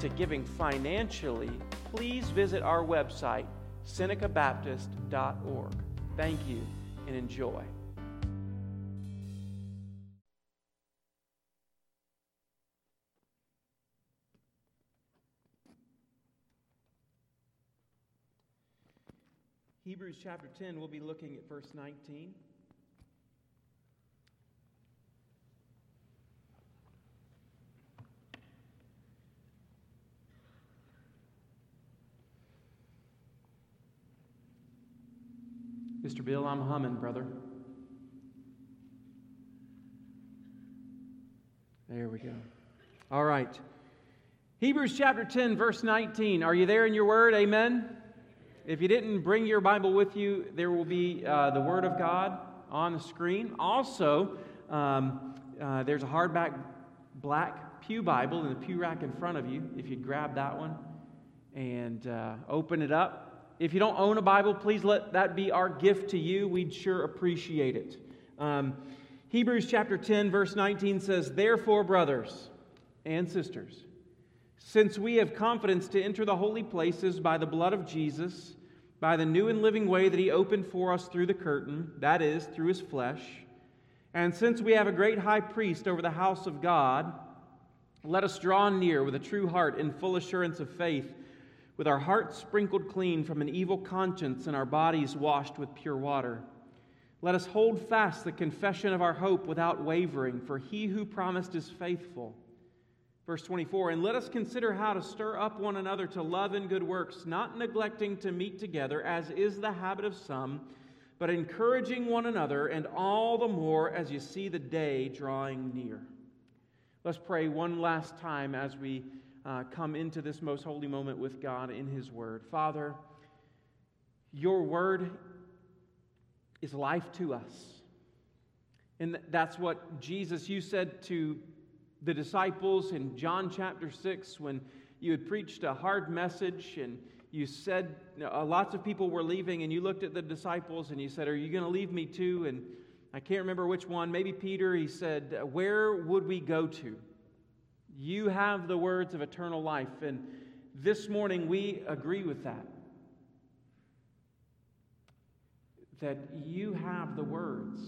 to giving financially, please visit our website, senecabaptist.org. Thank you and enjoy. Hebrews chapter 10, we'll be looking at verse 19. Mr. Bill, I'm humming, brother. There we go. All right. Hebrews chapter 10, verse 19. Are you there in your word? Amen. If you didn't bring your Bible with you, there will be uh, the Word of God on the screen. Also, um, uh, there's a hardback black Pew Bible in the pew rack in front of you. If you'd grab that one and uh, open it up, if you don't own a Bible, please let that be our gift to you. We'd sure appreciate it. Um, Hebrews chapter 10, verse 19 says, Therefore, brothers and sisters, since we have confidence to enter the holy places by the blood of Jesus, by the new and living way that he opened for us through the curtain, that is, through his flesh, and since we have a great high priest over the house of God, let us draw near with a true heart in full assurance of faith with our hearts sprinkled clean from an evil conscience and our bodies washed with pure water. Let us hold fast the confession of our hope without wavering, for he who promised is faithful. Verse 24, and let us consider how to stir up one another to love and good works, not neglecting to meet together, as is the habit of some, but encouraging one another, and all the more as you see the day drawing near. Let's pray one last time as we uh, come into this most holy moment with God in His Word. Father, your Word is life to us. And that's what Jesus, you said to the disciples in John chapter 6 when you had preached a hard message and you said uh, lots of people were leaving and you looked at the disciples and you said, Are you going to leave me too? And I can't remember which one, maybe Peter, he said, Where would we go to? You have the words of eternal life. And this morning we agree with that. That you have the words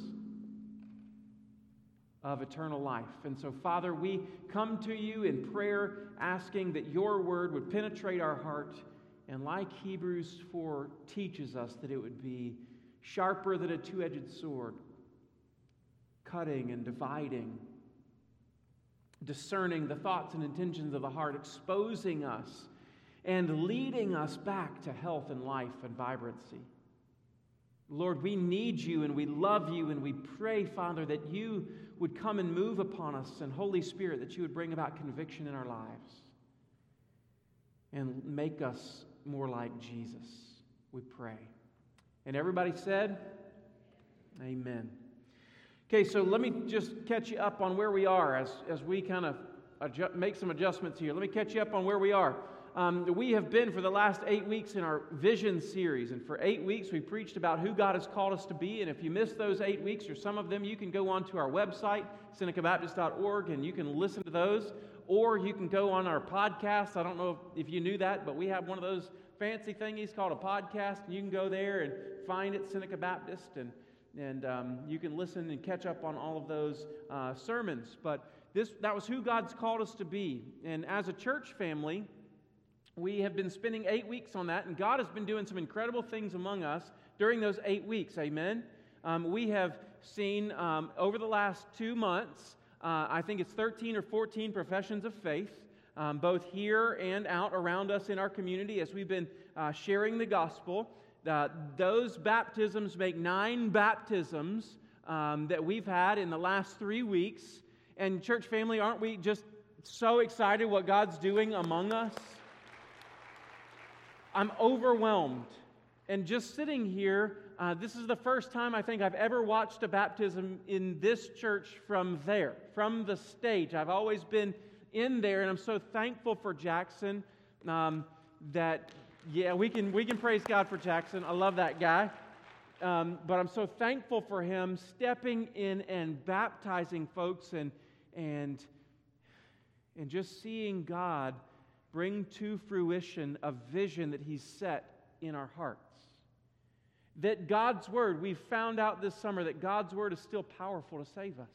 of eternal life. And so, Father, we come to you in prayer asking that your word would penetrate our heart. And like Hebrews 4 teaches us, that it would be sharper than a two edged sword, cutting and dividing discerning the thoughts and intentions of the heart, exposing us and leading us back to health and life and vibrancy. Lord, we need you and we love you and we pray, Father, that you would come and move upon us and Holy Spirit, that you would bring about conviction in our lives and make us more like Jesus. We pray. And everybody said, Amen. Okay, so let me just catch you up on where we are as, as we kind of make some adjustments here. Let me catch you up on where we are. Um, we have been for the last eight weeks in our vision series, and for eight weeks we preached about who God has called us to be. And if you missed those eight weeks or some of them, you can go on to our website, SenecaBaptist.org, and you can listen to those. Or you can go on our podcast. I don't know if, if you knew that, but we have one of those fancy thingies called a podcast, and you can go there and find it, Seneca Baptist, and and um, you can listen and catch up on all of those uh, sermons. But this, that was who God's called us to be. And as a church family, we have been spending eight weeks on that, and God has been doing some incredible things among us during those eight weeks. Amen. Um, we have seen um, over the last two months, uh, I think it's 13 or 14 professions of faith. Um, both here and out around us in our community, as we've been uh, sharing the gospel. Uh, those baptisms make nine baptisms um, that we've had in the last three weeks. And, church family, aren't we just so excited what God's doing among us? I'm overwhelmed. And just sitting here, uh, this is the first time I think I've ever watched a baptism in this church from there, from the stage. I've always been in there, and I'm so thankful for Jackson um, that, yeah, we can, we can praise God for Jackson. I love that guy. Um, but I'm so thankful for him stepping in and baptizing folks and, and, and just seeing God bring to fruition a vision that He's set in our hearts. That God's Word, we found out this summer that God's Word is still powerful to save us.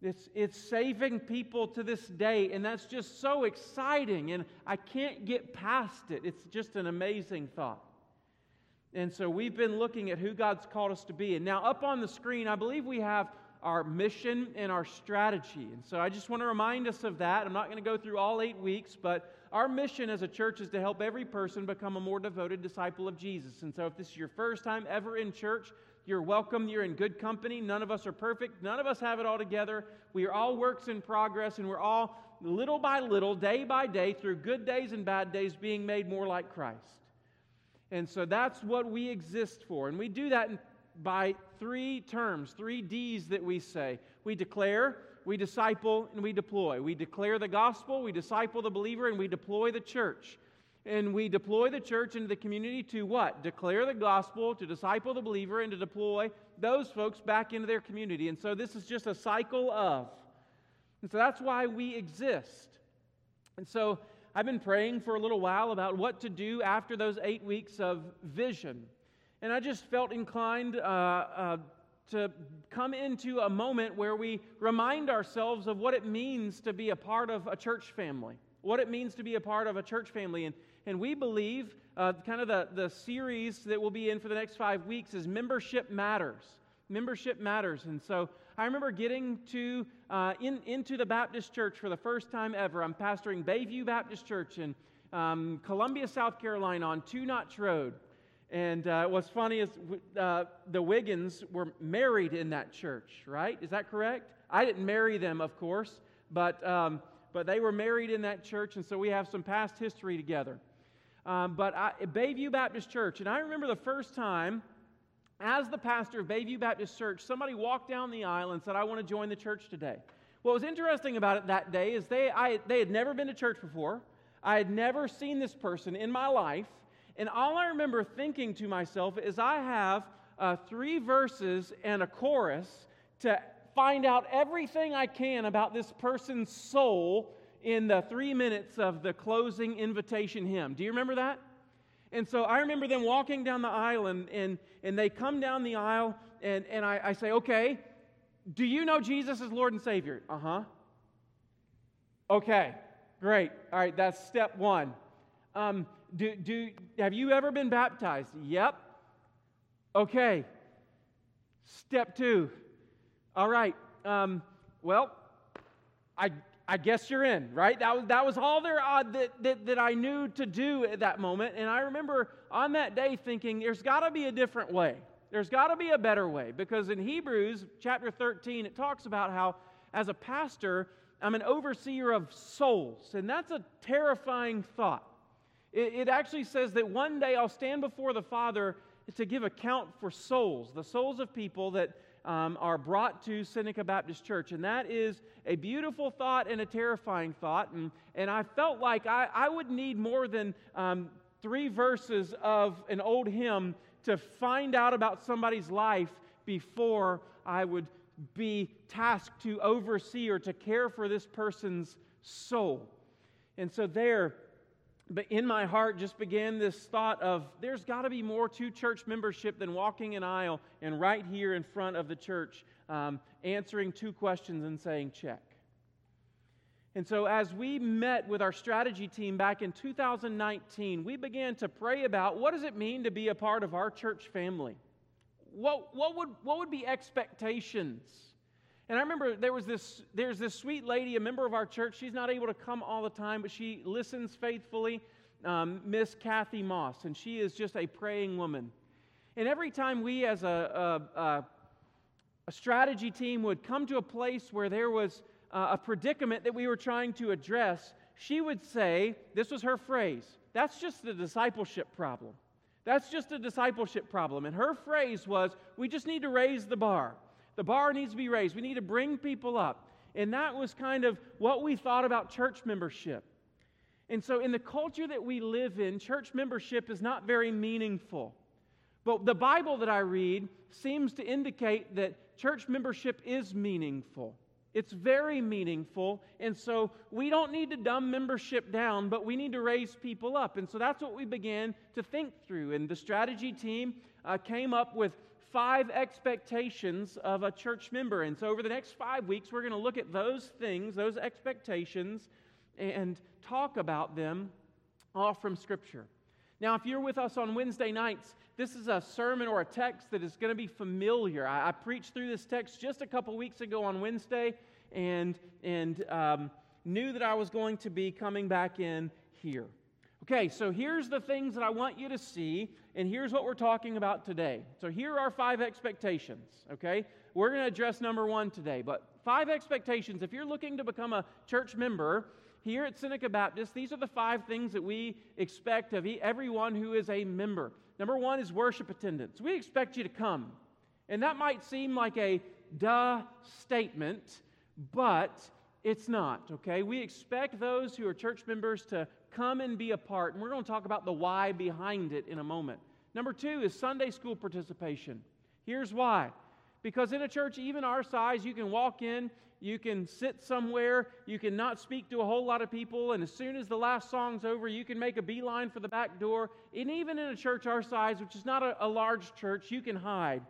It's, it's saving people to this day, and that's just so exciting, and I can't get past it. It's just an amazing thought. And so we've been looking at who God's called us to be. And now, up on the screen, I believe we have our mission and our strategy. And so I just want to remind us of that. I'm not going to go through all eight weeks, but our mission as a church is to help every person become a more devoted disciple of Jesus. And so if this is your first time ever in church, you're welcome. You're in good company. None of us are perfect. None of us have it all together. We are all works in progress, and we're all little by little, day by day, through good days and bad days, being made more like Christ. And so that's what we exist for. And we do that by three terms, three D's that we say. We declare, we disciple, and we deploy. We declare the gospel, we disciple the believer, and we deploy the church. And we deploy the church into the community to what? Declare the gospel, to disciple the believer, and to deploy those folks back into their community. And so this is just a cycle of. And so that's why we exist. And so I've been praying for a little while about what to do after those eight weeks of vision. And I just felt inclined uh, uh, to come into a moment where we remind ourselves of what it means to be a part of a church family, what it means to be a part of a church family. And, and we believe uh, kind of the, the series that we'll be in for the next five weeks is Membership Matters. Membership Matters. And so I remember getting to, uh, in, into the Baptist church for the first time ever. I'm pastoring Bayview Baptist Church in um, Columbia, South Carolina on Two Notch Road. And uh, what's funny is uh, the Wiggins were married in that church, right? Is that correct? I didn't marry them, of course, but, um, but they were married in that church, and so we have some past history together. Um, but I, Bayview Baptist Church, and I remember the first time as the pastor of Bayview Baptist Church, somebody walked down the aisle and said, I want to join the church today. What was interesting about it that day is they, I, they had never been to church before. I had never seen this person in my life. And all I remember thinking to myself is, I have uh, three verses and a chorus to find out everything I can about this person's soul in the three minutes of the closing invitation hymn. Do you remember that? And so I remember them walking down the aisle, and, and, and they come down the aisle, and, and I, I say, Okay, do you know Jesus is Lord and Savior? Uh huh. Okay, great. All right, that's step one. Um, do, do, have you ever been baptized? Yep. Okay. Step two. All right. Um, well, I, I guess you're in, right? That was, that was all there uh, that, that, that I knew to do at that moment. And I remember on that day thinking, there's got to be a different way. There's got to be a better way. Because in Hebrews chapter 13, it talks about how, as a pastor, I'm an overseer of souls. And that's a terrifying thought. It, it actually says that one day I'll stand before the Father to give account for souls, the souls of people that um, are brought to Seneca Baptist Church. And that is a beautiful thought and a terrifying thought. And, and I felt like I, I would need more than um, three verses of an old hymn to find out about somebody's life before I would be tasked to oversee or to care for this person's soul. And so there, but in my heart just began this thought of there's got to be more to church membership than walking an aisle and right here in front of the church um, answering two questions and saying check. And so, as we met with our strategy team back in 2019, we began to pray about what does it mean to be a part of our church family? What, what, would, what would be expectations? And I remember there was this, there's this sweet lady, a member of our church. She's not able to come all the time, but she listens faithfully, um, Miss Kathy Moss, and she is just a praying woman. And every time we, as a, a, a, a strategy team, would come to a place where there was uh, a predicament that we were trying to address, she would say, this was her phrase, that's just a discipleship problem. That's just a discipleship problem. And her phrase was, we just need to raise the bar. The bar needs to be raised. We need to bring people up. And that was kind of what we thought about church membership. And so, in the culture that we live in, church membership is not very meaningful. But the Bible that I read seems to indicate that church membership is meaningful. It's very meaningful. And so we don't need to dumb membership down, but we need to raise people up. And so that's what we began to think through. And the strategy team uh, came up with five expectations of a church member. And so over the next five weeks, we're going to look at those things, those expectations, and talk about them all from Scripture. Now, if you're with us on Wednesday nights, this is a sermon or a text that is going to be familiar. I, I preached through this text just a couple weeks ago on Wednesday and, and um, knew that I was going to be coming back in here. Okay, so here's the things that I want you to see, and here's what we're talking about today. So here are five expectations, okay? We're going to address number one today, but five expectations. If you're looking to become a church member, here at Seneca Baptist, these are the five things that we expect of everyone who is a member. Number one is worship attendance. We expect you to come. And that might seem like a duh statement, but it's not, okay? We expect those who are church members to come and be a part, and we're going to talk about the why behind it in a moment. Number two is Sunday school participation. Here's why. Because in a church, even our size, you can walk in, you can sit somewhere, you can not speak to a whole lot of people, and as soon as the last song's over, you can make a beeline for the back door. And even in a church our size, which is not a, a large church, you can hide.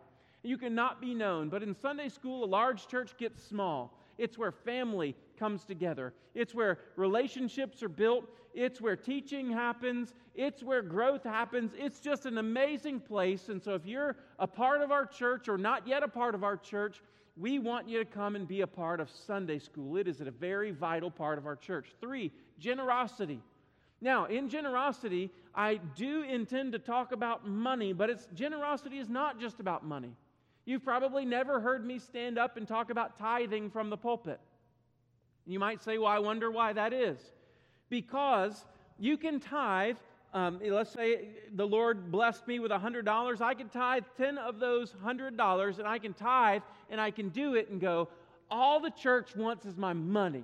You cannot be known. But in Sunday school, a large church gets small. It's where family comes together. It's where relationships are built. It's where teaching happens. It's where growth happens. It's just an amazing place. And so, if you're a part of our church or not yet a part of our church, we want you to come and be a part of Sunday school. It is a very vital part of our church. Three, generosity. Now, in generosity, I do intend to talk about money, but it's generosity is not just about money. You've probably never heard me stand up and talk about tithing from the pulpit. You might say, well, I wonder why that is. Because you can tithe um, let's say the Lord blessed me with $100, I can tithe 10 of those $100 and I can tithe and I can do it and go, all the church wants is my money.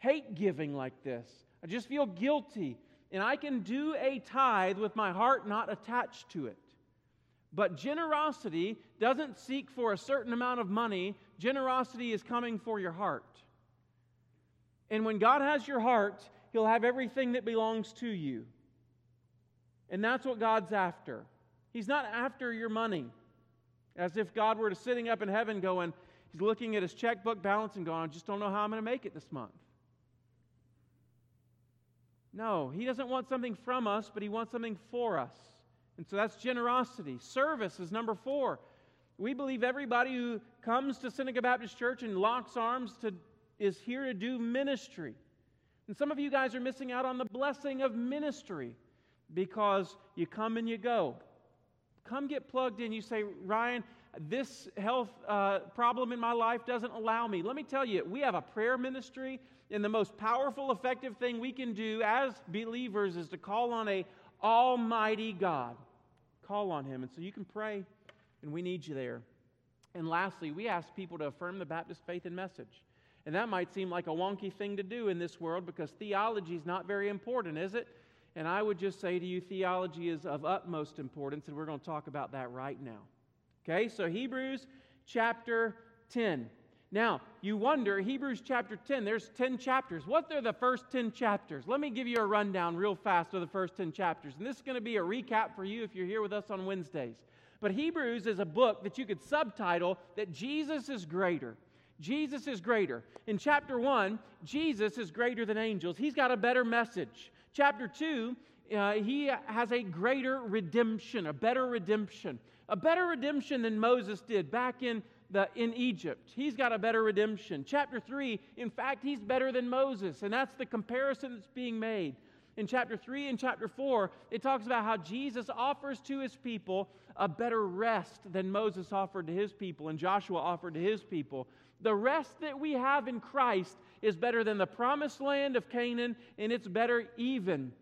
Hate giving like this. I just feel guilty. And I can do a tithe with my heart not attached to it. But generosity doesn't seek for a certain amount of money, generosity is coming for your heart. And when God has your heart, He'll have everything that belongs to you. And that's what God's after. He's not after your money. As if God were sitting up in heaven going, He's looking at his checkbook balance and going, I just don't know how I'm going to make it this month. No, He doesn't want something from us, but He wants something for us. And so that's generosity. Service is number four. We believe everybody who comes to Seneca Baptist Church and locks arms to, is here to do ministry. And some of you guys are missing out on the blessing of ministry because you come and you go. Come get plugged in. You say, Ryan, this health uh, problem in my life doesn't allow me. Let me tell you, we have a prayer ministry, and the most powerful, effective thing we can do as believers is to call on a almighty God. Call on him. And so you can pray, and we need you there. And lastly, we ask people to affirm the Baptist faith and message. And that might seem like a wonky thing to do in this world because theology is not very important, is it? And I would just say to you, theology is of utmost importance, and we're going to talk about that right now. Okay, so Hebrews chapter 10. Now, you wonder, Hebrews chapter 10, there's 10 chapters. What are the first 10 chapters? Let me give you a rundown real fast of the first 10 chapters. And this is going to be a recap for you if you're here with us on Wednesdays. But Hebrews is a book that you could subtitle that Jesus is greater. Jesus is greater. In chapter 1, Jesus is greater than angels. He's got a better message. Chapter 2, uh, he has a greater redemption, a better redemption, a better redemption than Moses did back in, the, in Egypt. He's got a better redemption. Chapter 3, in fact, he's better than Moses, and that's the comparison that's being made. In chapter 3 and chapter 4, it talks about how Jesus offers to his people a better rest than Moses offered to his people and Joshua offered to his people. The rest that we have in Christ is better than the promised land of Canaan, and it's better even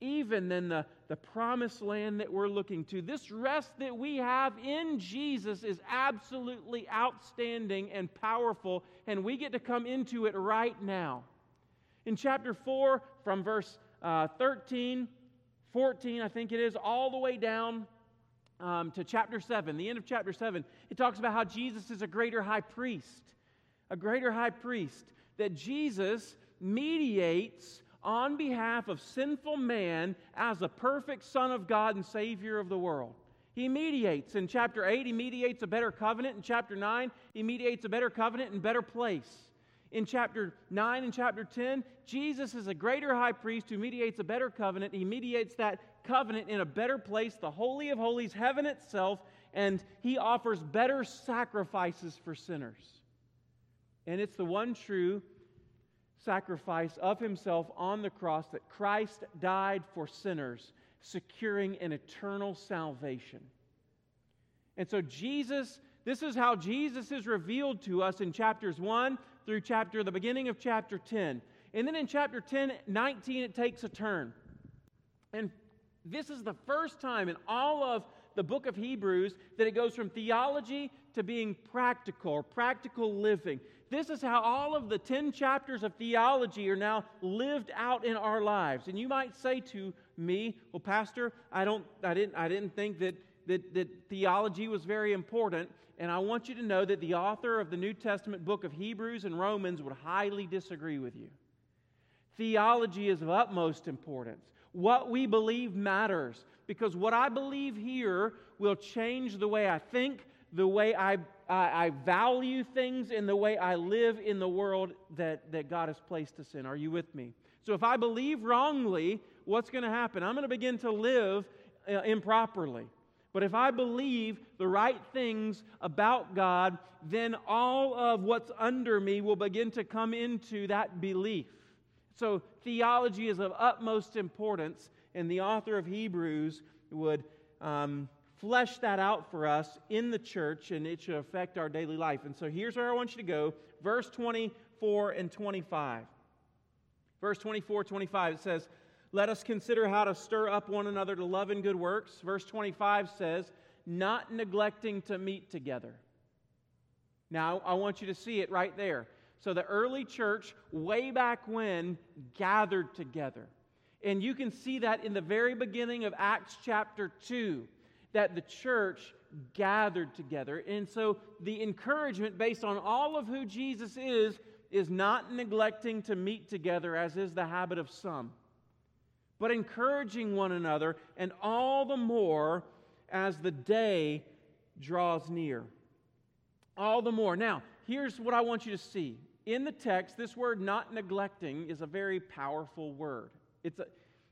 even than the, the promised land that we're looking to. This rest that we have in Jesus is absolutely outstanding and powerful, and we get to come into it right now. In chapter 4, from verse uh, 13, 14, I think it is, all the way down um, to chapter 7, the end of chapter 7, it talks about how Jesus is a greater high priest. A greater high priest. That Jesus mediates on behalf of sinful man as a perfect Son of God and Savior of the world. He mediates. In chapter 8, he mediates a better covenant. In chapter 9, he mediates a better covenant and better place. In chapter 9 and chapter 10, Jesus is a greater high priest who mediates a better covenant. He mediates that covenant in a better place, the Holy of Holies, heaven itself, and he offers better sacrifices for sinners. And it's the one true sacrifice of himself on the cross that Christ died for sinners, securing an eternal salvation. And so, Jesus, this is how Jesus is revealed to us in chapters 1 through chapter, the beginning of chapter 10. And then in chapter 10, 19, it takes a turn. And this is the first time in all of the book of Hebrews that it goes from theology to being practical or practical living. This is how all of the 10 chapters of theology are now lived out in our lives. And you might say to me, "Well, pastor, I don't I didn't I didn't think that that, that theology was very important. And I want you to know that the author of the New Testament book of Hebrews and Romans would highly disagree with you. Theology is of utmost importance. What we believe matters because what I believe here will change the way I think, the way I, I, I, value things, in the way I live in the world that, that God has placed us in. Are you with me? So if I believe wrongly, what's going to happen? I'm going to begin to live uh, improperly. But if I believe the right things about God, then all of what's under me will begin to come into that belief. So theology is of utmost importance, and the author of Hebrews would um, flesh that out for us in the church, and it should affect our daily life. And so here's where I want you to go verse 24 and 25. Verse 24, 25, it says, Let us consider how to stir up one another to love and good works. Verse 25 says, Not neglecting to meet together. Now, I want you to see it right there. So the early church, way back when, gathered together. And you can see that in the very beginning of Acts chapter 2, that the church gathered together. And so the encouragement, based on all of who Jesus is, is not neglecting to meet together, as is the habit of some, but encouraging one another, and all the more as the day draws near. All the more. Now, here's what I want you to see in the text, this word not neglecting is a very powerful word. It's a,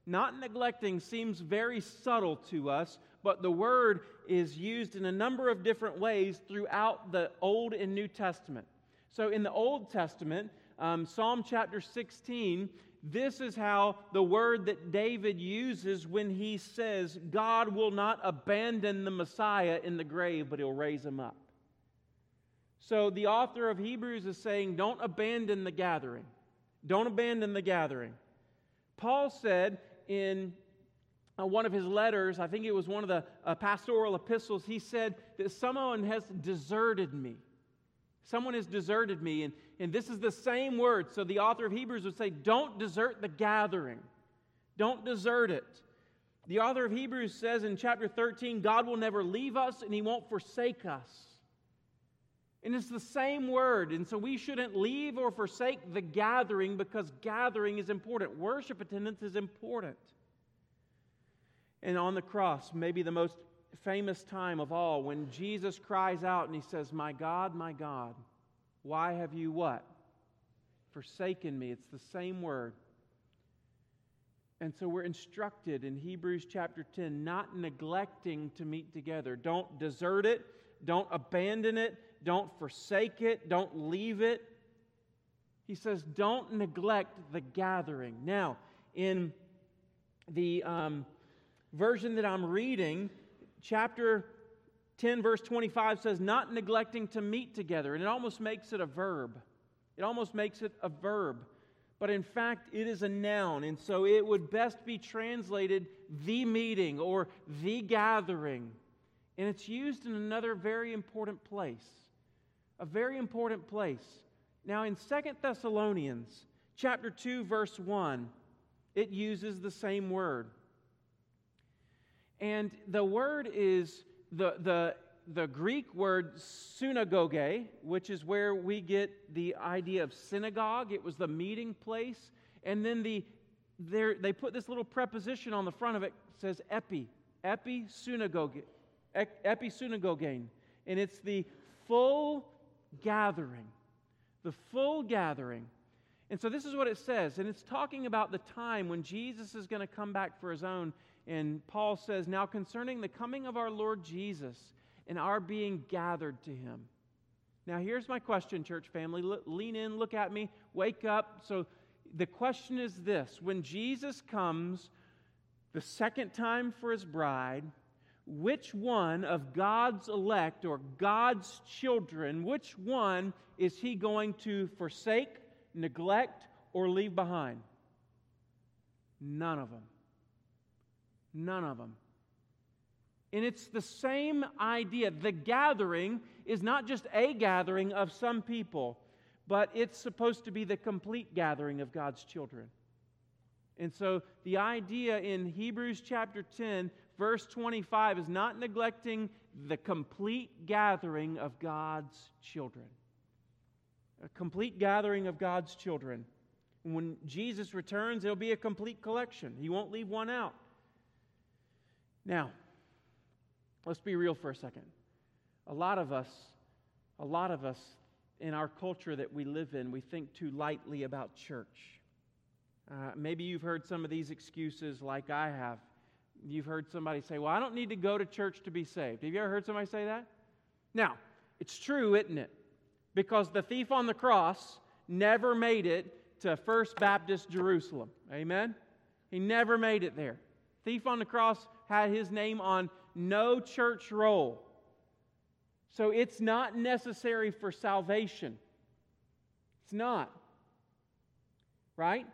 not neglecting seems very subtle to us, but the word is used in a number of different ways throughout the Old and New Testament. So in the Old Testament, um, Psalm chapter 16, this is how the word that David uses when he says, God will not abandon the Messiah in the grave, but he'll raise him up. So the author of Hebrews is saying, don't abandon the gathering. Don't abandon the gathering. Paul said in uh, one of his letters, I think it was one of the uh, pastoral epistles, he said that someone has deserted me. Someone has deserted me. And, and this is the same word. So the author of Hebrews would say, don't desert the gathering. Don't desert it. The author of Hebrews says in chapter 13, God will never leave us and he won't forsake us. And it's the same word. And so we shouldn't leave or forsake the gathering because gathering is important. Worship attendance is important. And on the cross, maybe the most famous time of all, when Jesus cries out and he says, My God, my God, why have you what? Forsaken me. It's the same word. And so we're instructed in Hebrews chapter 10 not neglecting to meet together. Don't desert it, don't abandon it, don't forsake it, don't leave it. He says, don't neglect the gathering. Now, in the um, version that I'm reading, chapter 10, verse 25 says, not neglecting to meet together. And it almost makes it a verb. It almost makes it a verb. but in fact, it is a noun, and so it would best be translated the meeting or the gathering. And it's used in another very important place. A very important place. Now, in Second Thessalonians chapter 2, verse 1, it uses the same word. And the word is the, the the Greek word synagoge, which is where we get the idea of synagogue. It was the meeting place. And then the, they put this little preposition on the front of it, it says epi, epi synagogue, epi synagogein. And it's the full gathering, the full gathering. And so this is what it says. And it's talking about the time when Jesus is going to come back for his own. And Paul says, Now concerning the coming of our Lord Jesus, and our being gathered to Him. Now, here's my question, church family. lean in, look at me, wake up. So, the question is this When Jesus comes the second time for His bride, which one of God's elect or God's children, which one is He going to forsake, neglect, or leave behind? None of them. None of them. And it's the same idea. The gathering is not just a gathering of some people, but it's supposed to be the complete gathering of God's children. And so the idea in Hebrews chapter 10, verse 25, is not neglecting the complete gathering of God's children. A complete gathering of God's children. when Jesus returns, it'll be a complete collection. He won't leave one out. Now, Let's be real for a second. A lot of us, a lot of us in our culture that we live in, we think too lightly about church. Uh, maybe you've heard some of these excuses like I have. You've heard somebody say, Well, I don't need to go to church to be saved. Have you ever heard somebody say that? Now, it's true, isn't it? Because the thief on the cross never made it to First Baptist Jerusalem. Amen? He never made it there. Thief on the cross had his name on no church roll. So it's not necessary for salvation. It's not. Right?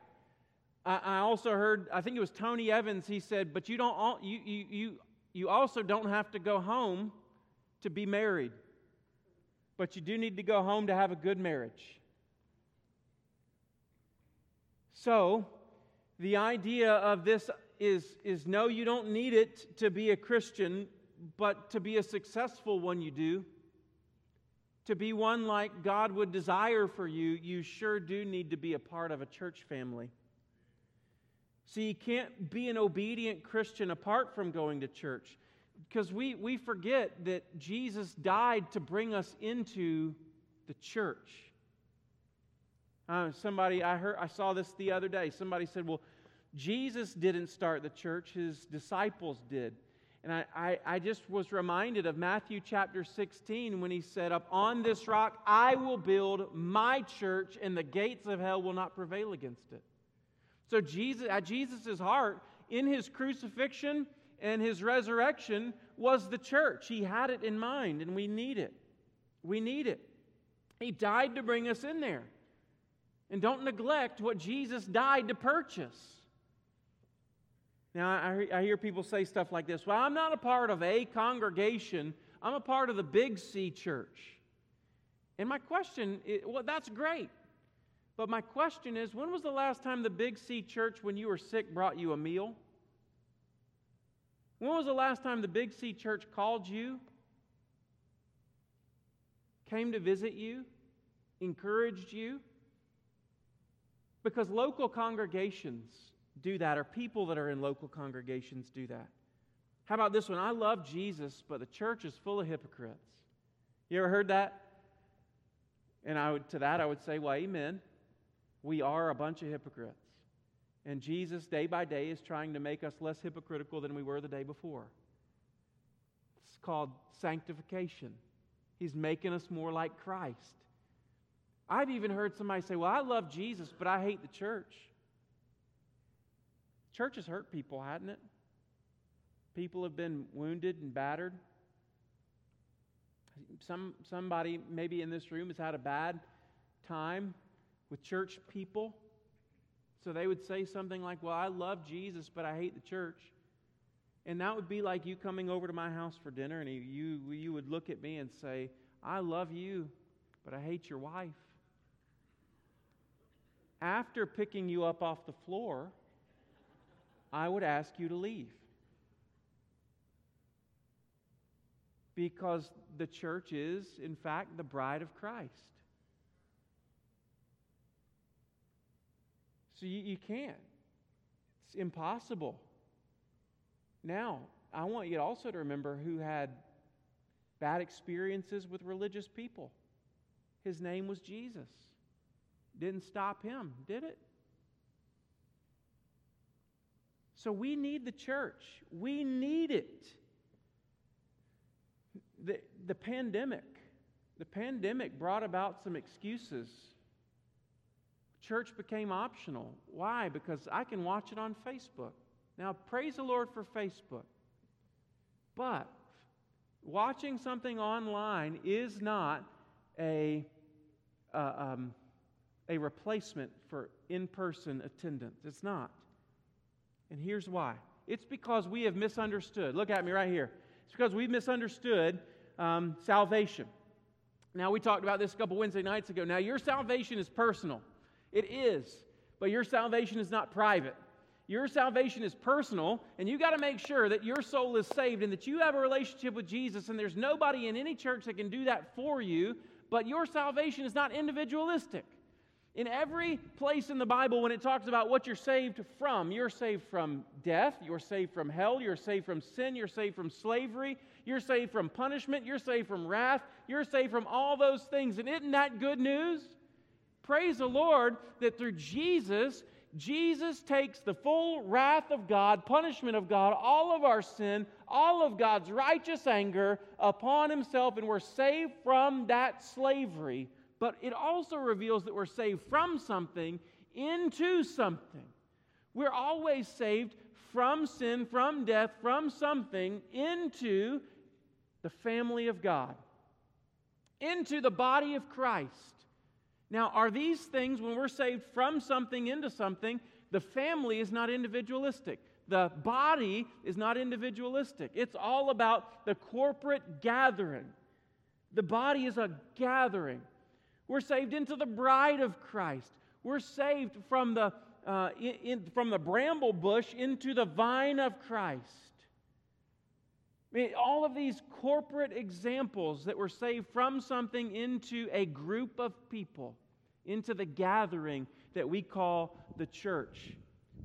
I, also heard, I think it was Tony Evans, he said, but you, don't, you, you, you, you also don't have to go home to be married. But you do need to go home to have a good marriage. So, the idea of this is, is no, you don't need it to be a Christian, but to be a successful one, you do. To be one like God would desire for you, you sure do need to be a part of a church family. See, you can't be an obedient Christian apart from going to church because we, we forget that Jesus died to bring us into the church. Uh, somebody, I heard, I saw this the other day. Somebody said, "Well, Jesus didn't start the church, his disciples did. And I, I, I, just was reminded of Matthew chapter 16 when he said, Up on this rock I will build my church, and the gates of hell will not prevail against it. So, Jesus, at Jesus' heart, in his crucifixion and his resurrection, was the church. He had it in mind, and we need it. We need it. He died to bring us in there. And don't neglect what Jesus died to purchase. Now, I, I hear people say stuff like this Well, I'm not a part of a congregation, I'm a part of the Big C church. And my question is well, that's great. But my question is when was the last time the Big C church, when you were sick, brought you a meal? When was the last time the Big C church called you, came to visit you, encouraged you? Because local congregations do that, or people that are in local congregations do that. How about this one? I love Jesus, but the church is full of hypocrites. You ever heard that? And I would, to that, I would say, well, amen. We are a bunch of hypocrites. And Jesus, day by day, is trying to make us less hypocritical than we were the day before. It's called sanctification. He's making us more like Christ. I've even heard somebody say, Well, I love Jesus, but I hate the church. Church has hurt people, hasn't it? People have been wounded and battered. Some, somebody maybe in this room has had a bad time with church people. So they would say something like, Well, I love Jesus, but I hate the church. And that would be like you coming over to my house for dinner, and you, you would look at me and say, I love you, but I hate your wife. After picking you up off the floor, I would ask you to leave. Because the church is, in fact, the bride of Christ. So you, you can't. It's impossible. Now, I want you also to remember who had bad experiences with religious people. His name was Jesus. Didn't stop him, did it? So we need the church. We need it. The, the pandemic, the pandemic brought about some excuses. Church became optional. Why? Because I can watch it on Facebook. Now, praise the Lord for Facebook. But watching something online is not a, uh, um, a replacement for in person attendance. It's not. And here's why it's because we have misunderstood. Look at me right here. It's because we've misunderstood um, salvation. Now, we talked about this a couple Wednesday nights ago. Now, your salvation is personal. It is, but your salvation is not private. Your salvation is personal, and you got to make sure that your soul is saved and that you have a relationship with Jesus, and there's nobody in any church that can do that for you, but your salvation is not individualistic. In every place in the Bible, when it talks about what you're saved from, you're saved from death, you're saved from hell, you're saved from sin, you're saved from slavery, you're saved from punishment, you're saved from wrath, you're saved from all those things. And isn't that good news? Praise the Lord that through Jesus, Jesus takes the full wrath of God, punishment of God, all of our sin, all of God's righteous anger upon himself, and we're saved from that slavery. But it also reveals that we're saved from something into something. We're always saved from sin, from death, from something into the family of God, into the body of Christ. Now, are these things, when we're saved from something into something, the family is not individualistic. The body is not individualistic. It's all about the corporate gathering. The body is a gathering. We're saved into the bride of Christ. We're saved from the, uh, in, in, from the bramble bush into the vine of Christ. I mean, all of these corporate examples that we're saved from something into a group of people into the gathering that we call the church.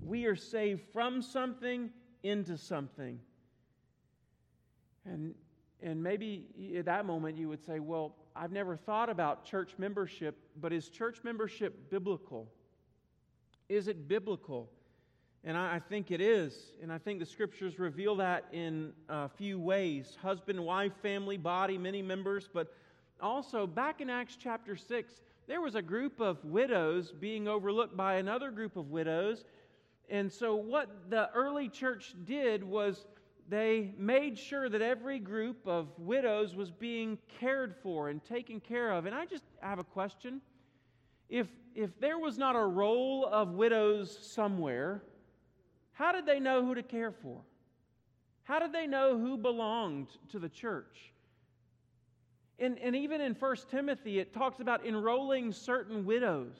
We are saved from something into something. And, and maybe at that moment you would say, Well, I've never thought about church membership, but is church membership biblical? Is it biblical? And I, I think it is. And I think the scriptures reveal that in a few ways husband, wife, family, body, many members. But also, back in Acts chapter 6, there was a group of widows being overlooked by another group of widows. And so, what the early church did was they made sure that every group of widows was being cared for and taken care of. And I just have a question. If, if there was not a roll of widows somewhere, how did they know who to care for? How did they know who belonged to the church? And, and even in 1 Timothy, it talks about enrolling certain widows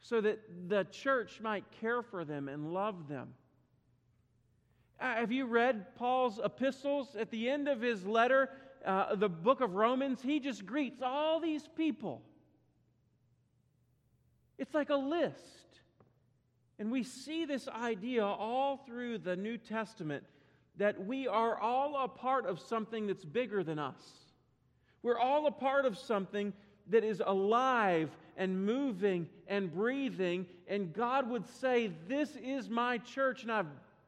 so that the church might care for them and love them. Uh, have you read Paul's epistles? At the end of his letter, uh, the book of Romans, he just greets all these people. It's like a list. And we see this idea all through the New Testament that we are all a part of something that's bigger than us. We're all a part of something that is alive and moving and breathing. And God would say, This is my church, and I've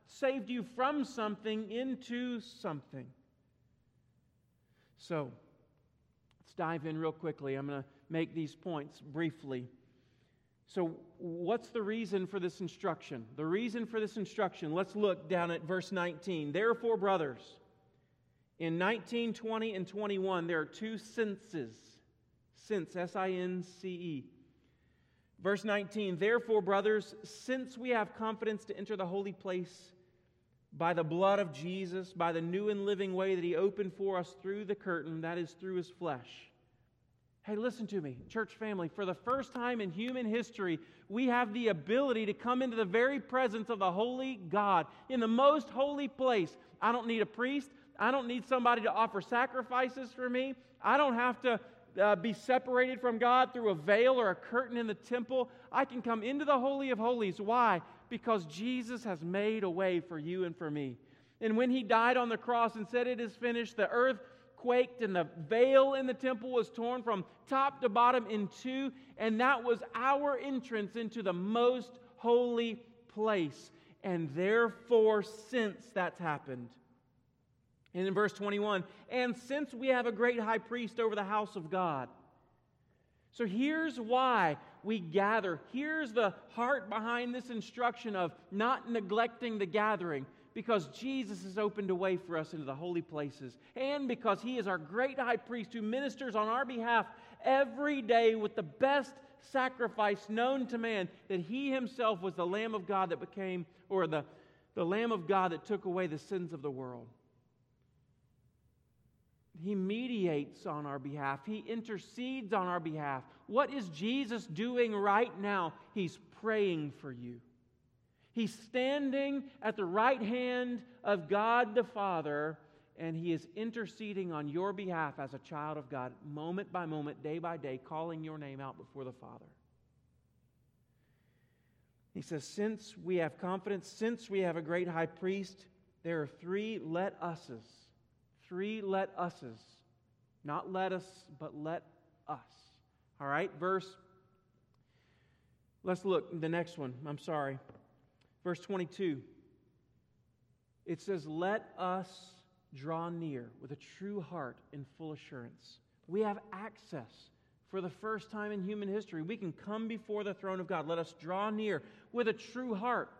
saved you from something into something. So, let's dive in real quickly. I'm going to make these points briefly. So, what's the reason for this instruction? The reason for this instruction, let's look down at verse 19. Therefore, brothers, in 19, 20, and 21, there are two senses. Since, S I N C E. Verse 19, therefore, brothers, since we have confidence to enter the holy place by the blood of Jesus, by the new and living way that he opened for us through the curtain, that is, through his flesh. Hey, listen to me, church family. For the first time in human history, we have the ability to come into the very presence of the holy God in the most holy place. I don't need a priest. I don't need somebody to offer sacrifices for me. I don't have to uh, be separated from God through a veil or a curtain in the temple. I can come into the Holy of Holies. Why? Because Jesus has made a way for you and for me. And when he died on the cross and said, It is finished, the earth quaked and the veil in the temple was torn from top to bottom in two. And that was our entrance into the most holy place. And therefore, since that's happened, and in verse 21, and since we have a great high priest over the house of God. So here's why we gather. Here's the heart behind this instruction of not neglecting the gathering. Because Jesus has opened a way for us into the holy places, and because He is our great high priest who ministers on our behalf every day with the best sacrifice known to man, that He Himself was the Lamb of God that became, or the, the Lamb of God that took away the sins of the world. He mediates on our behalf. He intercedes on our behalf. What is Jesus doing right now? He's praying for you. He's standing at the right hand of God the Father, and He is interceding on your behalf as a child of God, moment by moment, day by day, calling your name out before the Father. He says, Since we have confidence, since we have a great high priest, there are three let us's Three let us's. Not let us, but let us. All right, verse. Let's look the next one. I'm sorry. Verse 22. It says, Let us draw near with a true heart in full assurance. We have access for the first time in human history. We can come before the throne of God. Let us draw near with a true heart.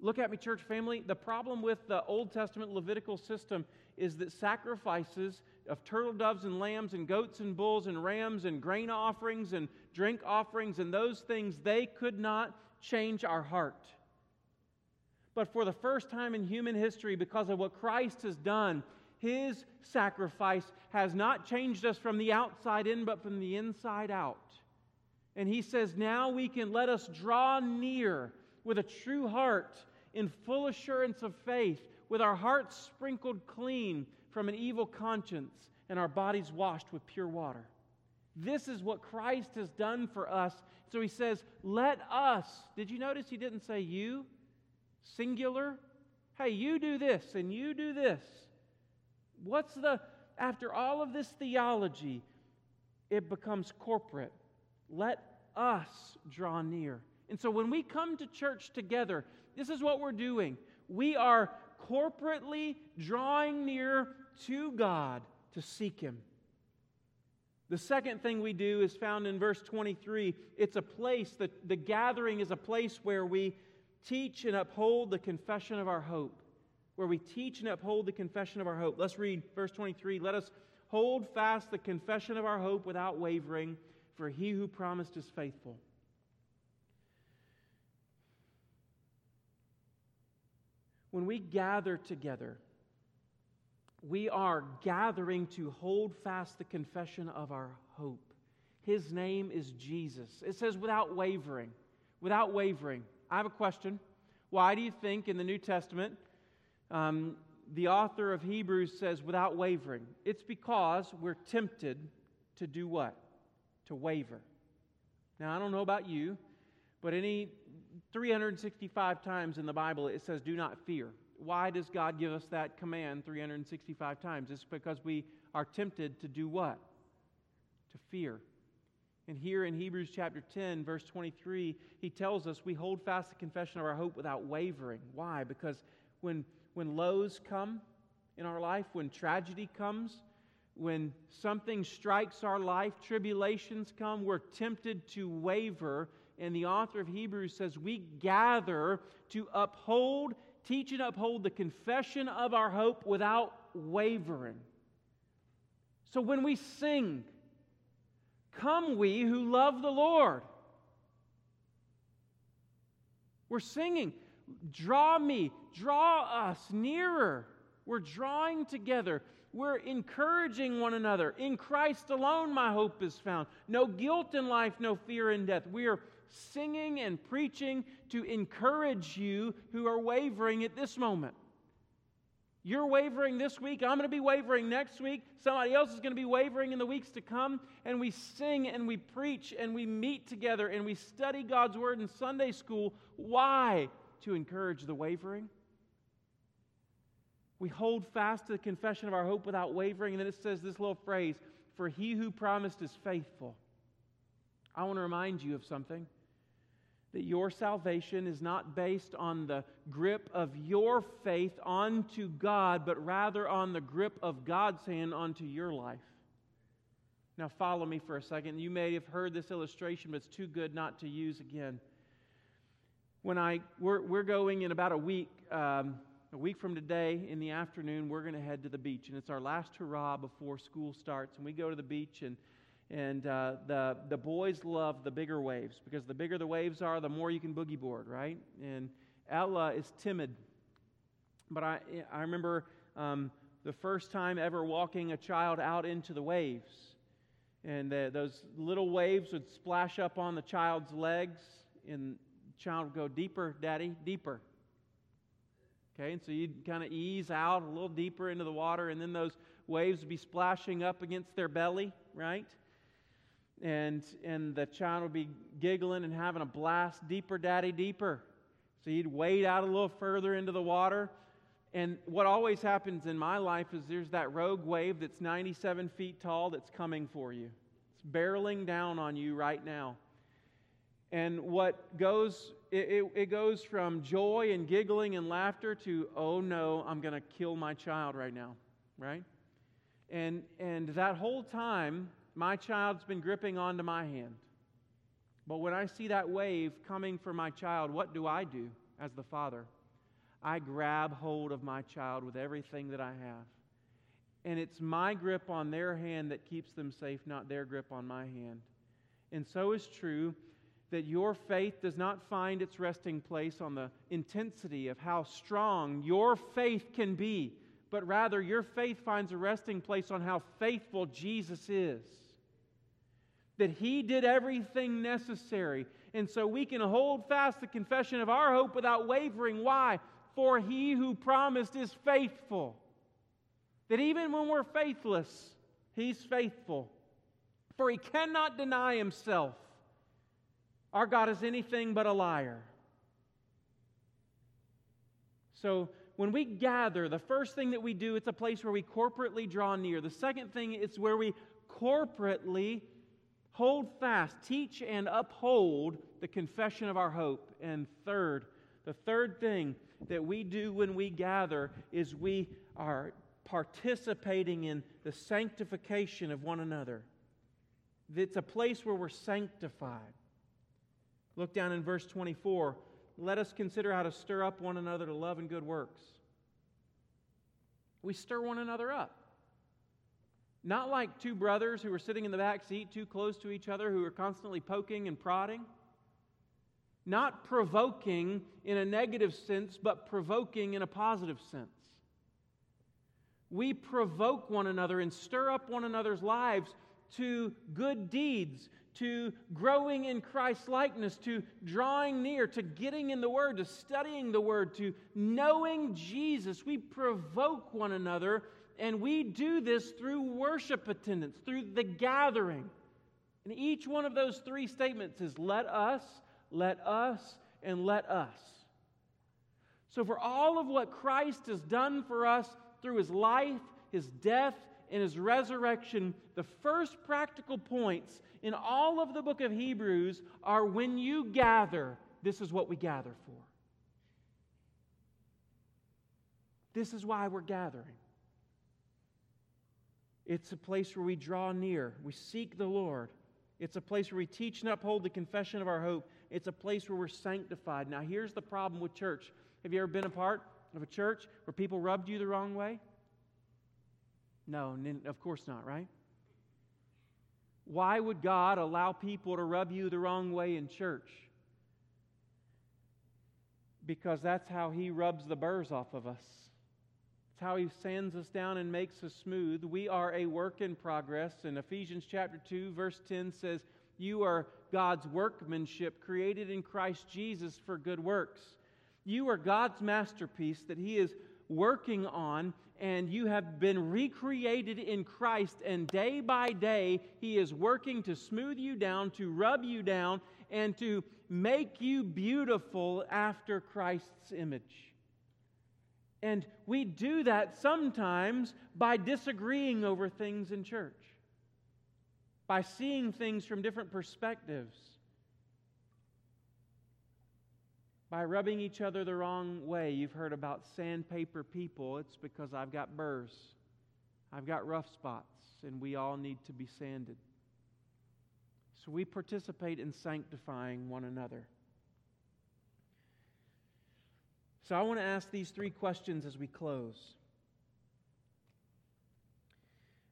Look at me, church family. The problem with the Old Testament Levitical system is that sacrifices of turtle doves and lambs and goats and bulls and rams and grain offerings and drink offerings and those things, they could not change our heart. But for the first time in human history, because of what Christ has done, his sacrifice has not changed us from the outside in, but from the inside out. And he says, now we can let us draw near with a true heart in full assurance of faith with our hearts sprinkled clean from an evil conscience and our bodies washed with pure water. This is what Christ has done for us. So he says, Let us. Did you notice he didn't say you? Singular? Hey, you do this and you do this. What's the, after all of this theology, it becomes corporate. Let us draw near. And so when we come to church together, this is what we're doing. We are corporately drawing near to God to seek Him. The second thing we do is found in verse 23. It's a place, that the gathering is a place where we teach and uphold the confession of our hope. Where we teach and uphold the confession of our hope. Let's read verse 23. Let us hold fast the confession of our hope without wavering, for he who promised is faithful. When we gather together, we are gathering to hold fast the confession of our hope. His name is Jesus. It says without wavering. Without wavering. I have a question. Why do you think in the New Testament um, the author of Hebrews says without wavering? It's because we're tempted to do what? To waver. Now, I don't know about you, but any 365 times in the Bible it says, Do not fear. Why does God give us that command 365 times? It's because we are tempted to do what? To fear. And here in Hebrews chapter 10, verse 23, he tells us we hold fast the confession of our hope without wavering. Why? Because when, when lows come in our life, when tragedy comes, when something strikes our life, tribulations come, we're tempted to waver and the author of Hebrews says, We gather to uphold, teach and uphold the confession of our hope without wavering. So when we sing, Come, we who love the Lord, We're singing, Draw me, draw us nearer. We're drawing together. We're encouraging one another. In Christ alone, my hope is found. No guilt in life, no fear in death. We are singing and preaching to encourage you who are wavering at this moment. You're wavering this week. I'm going to be wavering next week. Somebody else is going to be wavering in the weeks to come. And we sing and we preach and we meet together and we study God's Word in Sunday school. Why? To encourage the wavering. We hold fast to the confession of our hope without wavering. And then it says this little phrase For he who promised is faithful. I want to remind you of something that your salvation is not based on the grip of your faith onto God, but rather on the grip of God's hand onto your life. Now, follow me for a second. You may have heard this illustration, but it's too good not to use again. When I, we're, we're going in about a week, um, a week from today in the afternoon, we're going to head to the beach. And it's our last hurrah before school starts. And we go to the beach, and and uh, the, the boys love the bigger waves because the bigger the waves are, the more you can boogie board, right? And Ella is timid. But I, I remember um, the first time ever walking a child out into the waves. And uh, those little waves would splash up on the child's legs, and the child would go, Deeper, Daddy, deeper. Okay, and so you'd kind of ease out a little deeper into the water, and then those waves would be splashing up against their belly, right? And, and the child would be giggling and having a blast, deeper, daddy, deeper. So you'd wade out a little further into the water. And what always happens in my life is there's that rogue wave that's 97 feet tall that's coming for you. It's barreling down on you right now. And what goes, it, it, it goes from joy and giggling and laughter to, oh no, I'm going to kill my child right now, right? And, and that whole time, my child's been gripping onto my hand. But when I see that wave coming for my child, what do I do as the father? I grab hold of my child with everything that I have. And it's my grip on their hand that keeps them safe, not their grip on my hand. And so is true that your faith does not find its resting place on the intensity of how strong your faith can be, but rather your faith finds a resting place on how faithful Jesus is that He did everything necessary. And so we can hold fast the confession of our hope without wavering. Why? For He who promised is faithful. That even when we're faithless, He's faithful. For He cannot deny Himself. Our God is anything but a liar. So, when we gather, the first thing that we do, it's a place where we corporately draw near. The second thing, it's where we corporately hold fast, teach, and uphold the confession of our hope. And third, the third thing that we do when we gather is we are participating in the sanctification of one another. It's a place where we're sanctified. Look down in verse 24. Let us consider how to stir up one another to love and good works. We stir one another up. Not like two brothers who are sitting in the back seat too close to each other who are constantly poking and prodding. Not provoking in a negative sense, but provoking in a positive sense. We provoke one another and stir up one another's lives to good deeds, to growing in Christ's likeness, to drawing near, to getting in the Word, to studying the Word, to knowing Jesus. We provoke one another and we do this through worship attendance, through the gathering. And each one of those three statements is let us, let us, and let us. So, for all of what Christ has done for us through his life, his death, and his resurrection, the first practical points in all of the book of Hebrews are when you gather, this is what we gather for. This is why we're gathering. It's a place where we draw near, we seek the Lord. It's a place where we teach and uphold the confession of our hope. It's a place where we're sanctified. Now, here's the problem with church. Have you ever been a part of a church where people rubbed you the wrong way? No, of course not, right? Why would God allow people to rub you the wrong way in church? because that's how He rubs the burrs off of us. It's how He sands us down and makes us smooth. We are a work in progress. And Ephesians chapter 2, verse 10 says, You are God's workmanship, created in Christ Jesus for good works. You are God's masterpiece that He is working on, and you have been recreated in Christ. And day by day, He is working to smooth you down, to rub you down, and to make you beautiful after Christ's image. And we do that sometimes by disagreeing over things in church, by seeing things from different perspectives by rubbing each other the wrong way. You've heard about sandpaper people. It's because I've got burrs, I've got rough spots, and we all need to be sanded. So we participate in sanctifying one another. So I want to ask these three questions as we close.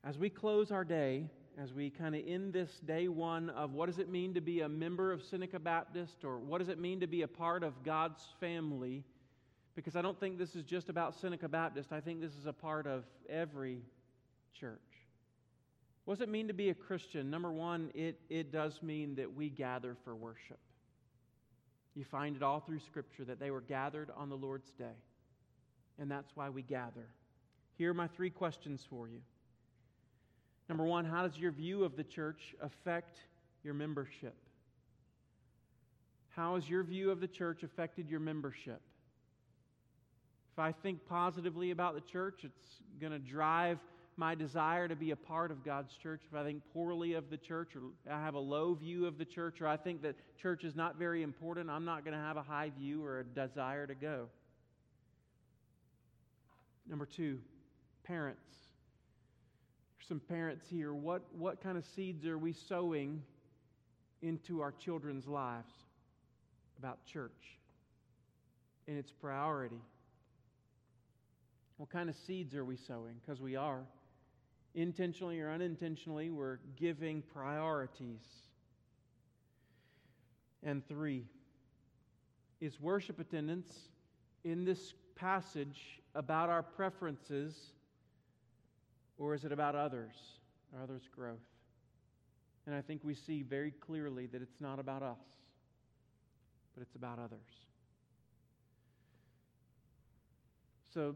As we close our day, as we kind of end this day one of what does it mean to be a member of Seneca Baptist or what does it mean to be a part of God's family, because I don't think this is just about Seneca Baptist. I think this is a part of every church. What does it mean to be a Christian? Number one, it, it does mean that we gather for worship. You find it all through Scripture that they were gathered on the Lord's day. And that's why we gather. Here are my three questions for you. Number one, how does your view of the church affect your membership? How has your view of the church affected your membership? If I think positively about the church, it's going to drive my desire to be a part of God's church. If I think poorly of the church, or I have a low view of the church, or I think that church is not very important, I'm not going to have a high view or a desire to go. Number two, parents There's some parents here, what, what kind of seeds are we sowing into our children's lives about church and its priority? What kind of seeds are we sowing? Because we are. Intentionally or unintentionally, we're giving priorities. And three, is worship attendance in this passage about our preferences or is it about others or others' growth? And I think we see very clearly that it's not about us, but it's about others. So,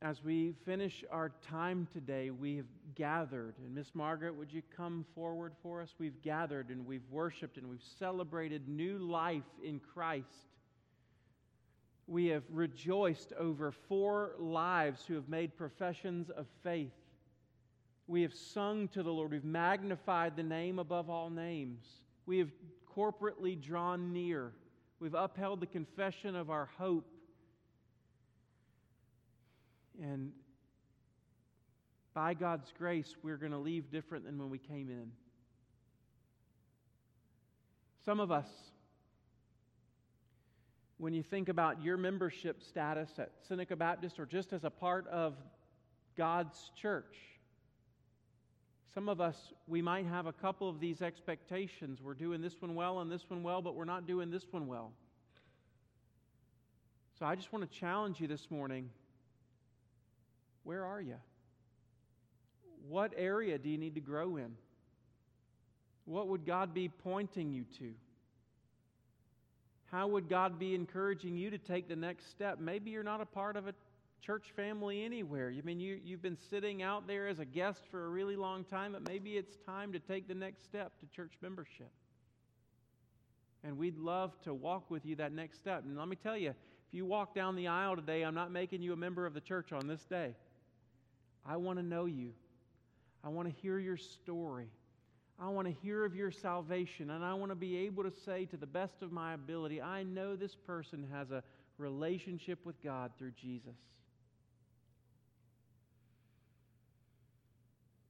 as we finish our time today, we have gathered. And Miss Margaret, would you come forward for us? We've gathered and we've worshiped and we've celebrated new life in Christ we have rejoiced over four lives who have made professions of faith. We have sung to the Lord. We've magnified the name above all names. We have corporately drawn near. We've upheld the confession of our hope. And by God's grace, we're going to leave different than when we came in. Some of us when you think about your membership status at Seneca Baptist or just as a part of God's church. Some of us, we might have a couple of these expectations. We're doing this one well and this one well, but we're not doing this one well. So I just want to challenge you this morning. Where are you? What area do you need to grow in? What would God be pointing you to? How would God be encouraging you to take the next step? Maybe you're not a part of a church family anywhere. I mean, you, you've been sitting out there as a guest for a really long time, but maybe it's time to take the next step to church membership. And we'd love to walk with you that next step. And let me tell you, if you walk down the aisle today, I'm not making you a member of the church on this day. I want to know you, I want to hear your story. I want to hear of your salvation, and I want to be able to say to the best of my ability, I know this person has a relationship with God through Jesus.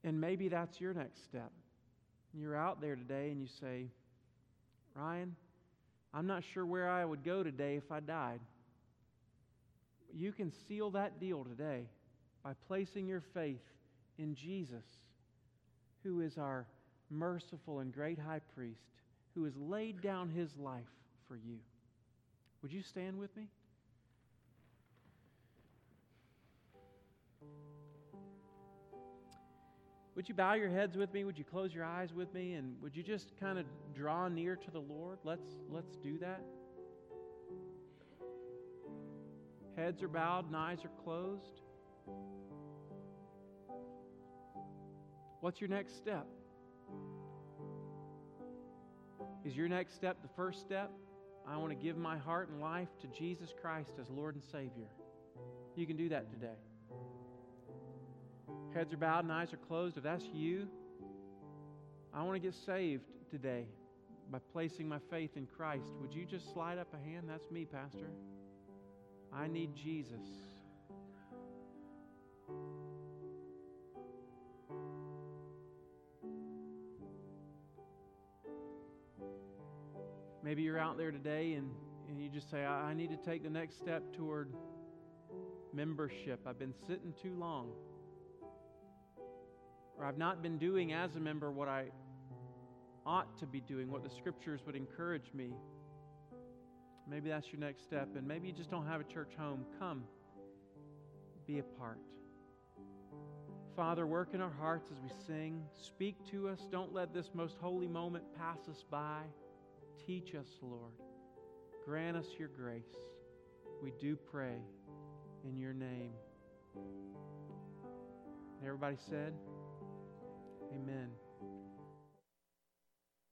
And maybe that's your next step. You're out there today and you say, Ryan, I'm not sure where I would go today if I died. You can seal that deal today by placing your faith in Jesus, who is our merciful and great high priest who has laid down his life for you. Would you stand with me? Would you bow your heads with me? Would you close your eyes with me? And would you just kind of draw near to the Lord? Let's, let's do that. Heads are bowed and eyes are closed. What's your next step? Is your next step the first step? I want to give my heart and life to Jesus Christ as Lord and Savior. You can do that today. Heads are bowed and eyes are closed. If that's you, I want to get saved today by placing my faith in Christ. Would you just slide up a hand? That's me, Pastor. I need Jesus. Maybe you're out there today and, and you just say, I, I need to take the next step toward membership. I've been sitting too long. Or I've not been doing as a member what I ought to be doing, what the scriptures would encourage me. Maybe that's your next step. And maybe you just don't have a church home. Come, be a part. Father, work in our hearts as we sing. Speak to us. Don't let this most holy moment pass us by. Teach us, Lord. Grant us your grace. We do pray in your name. everybody said, Amen.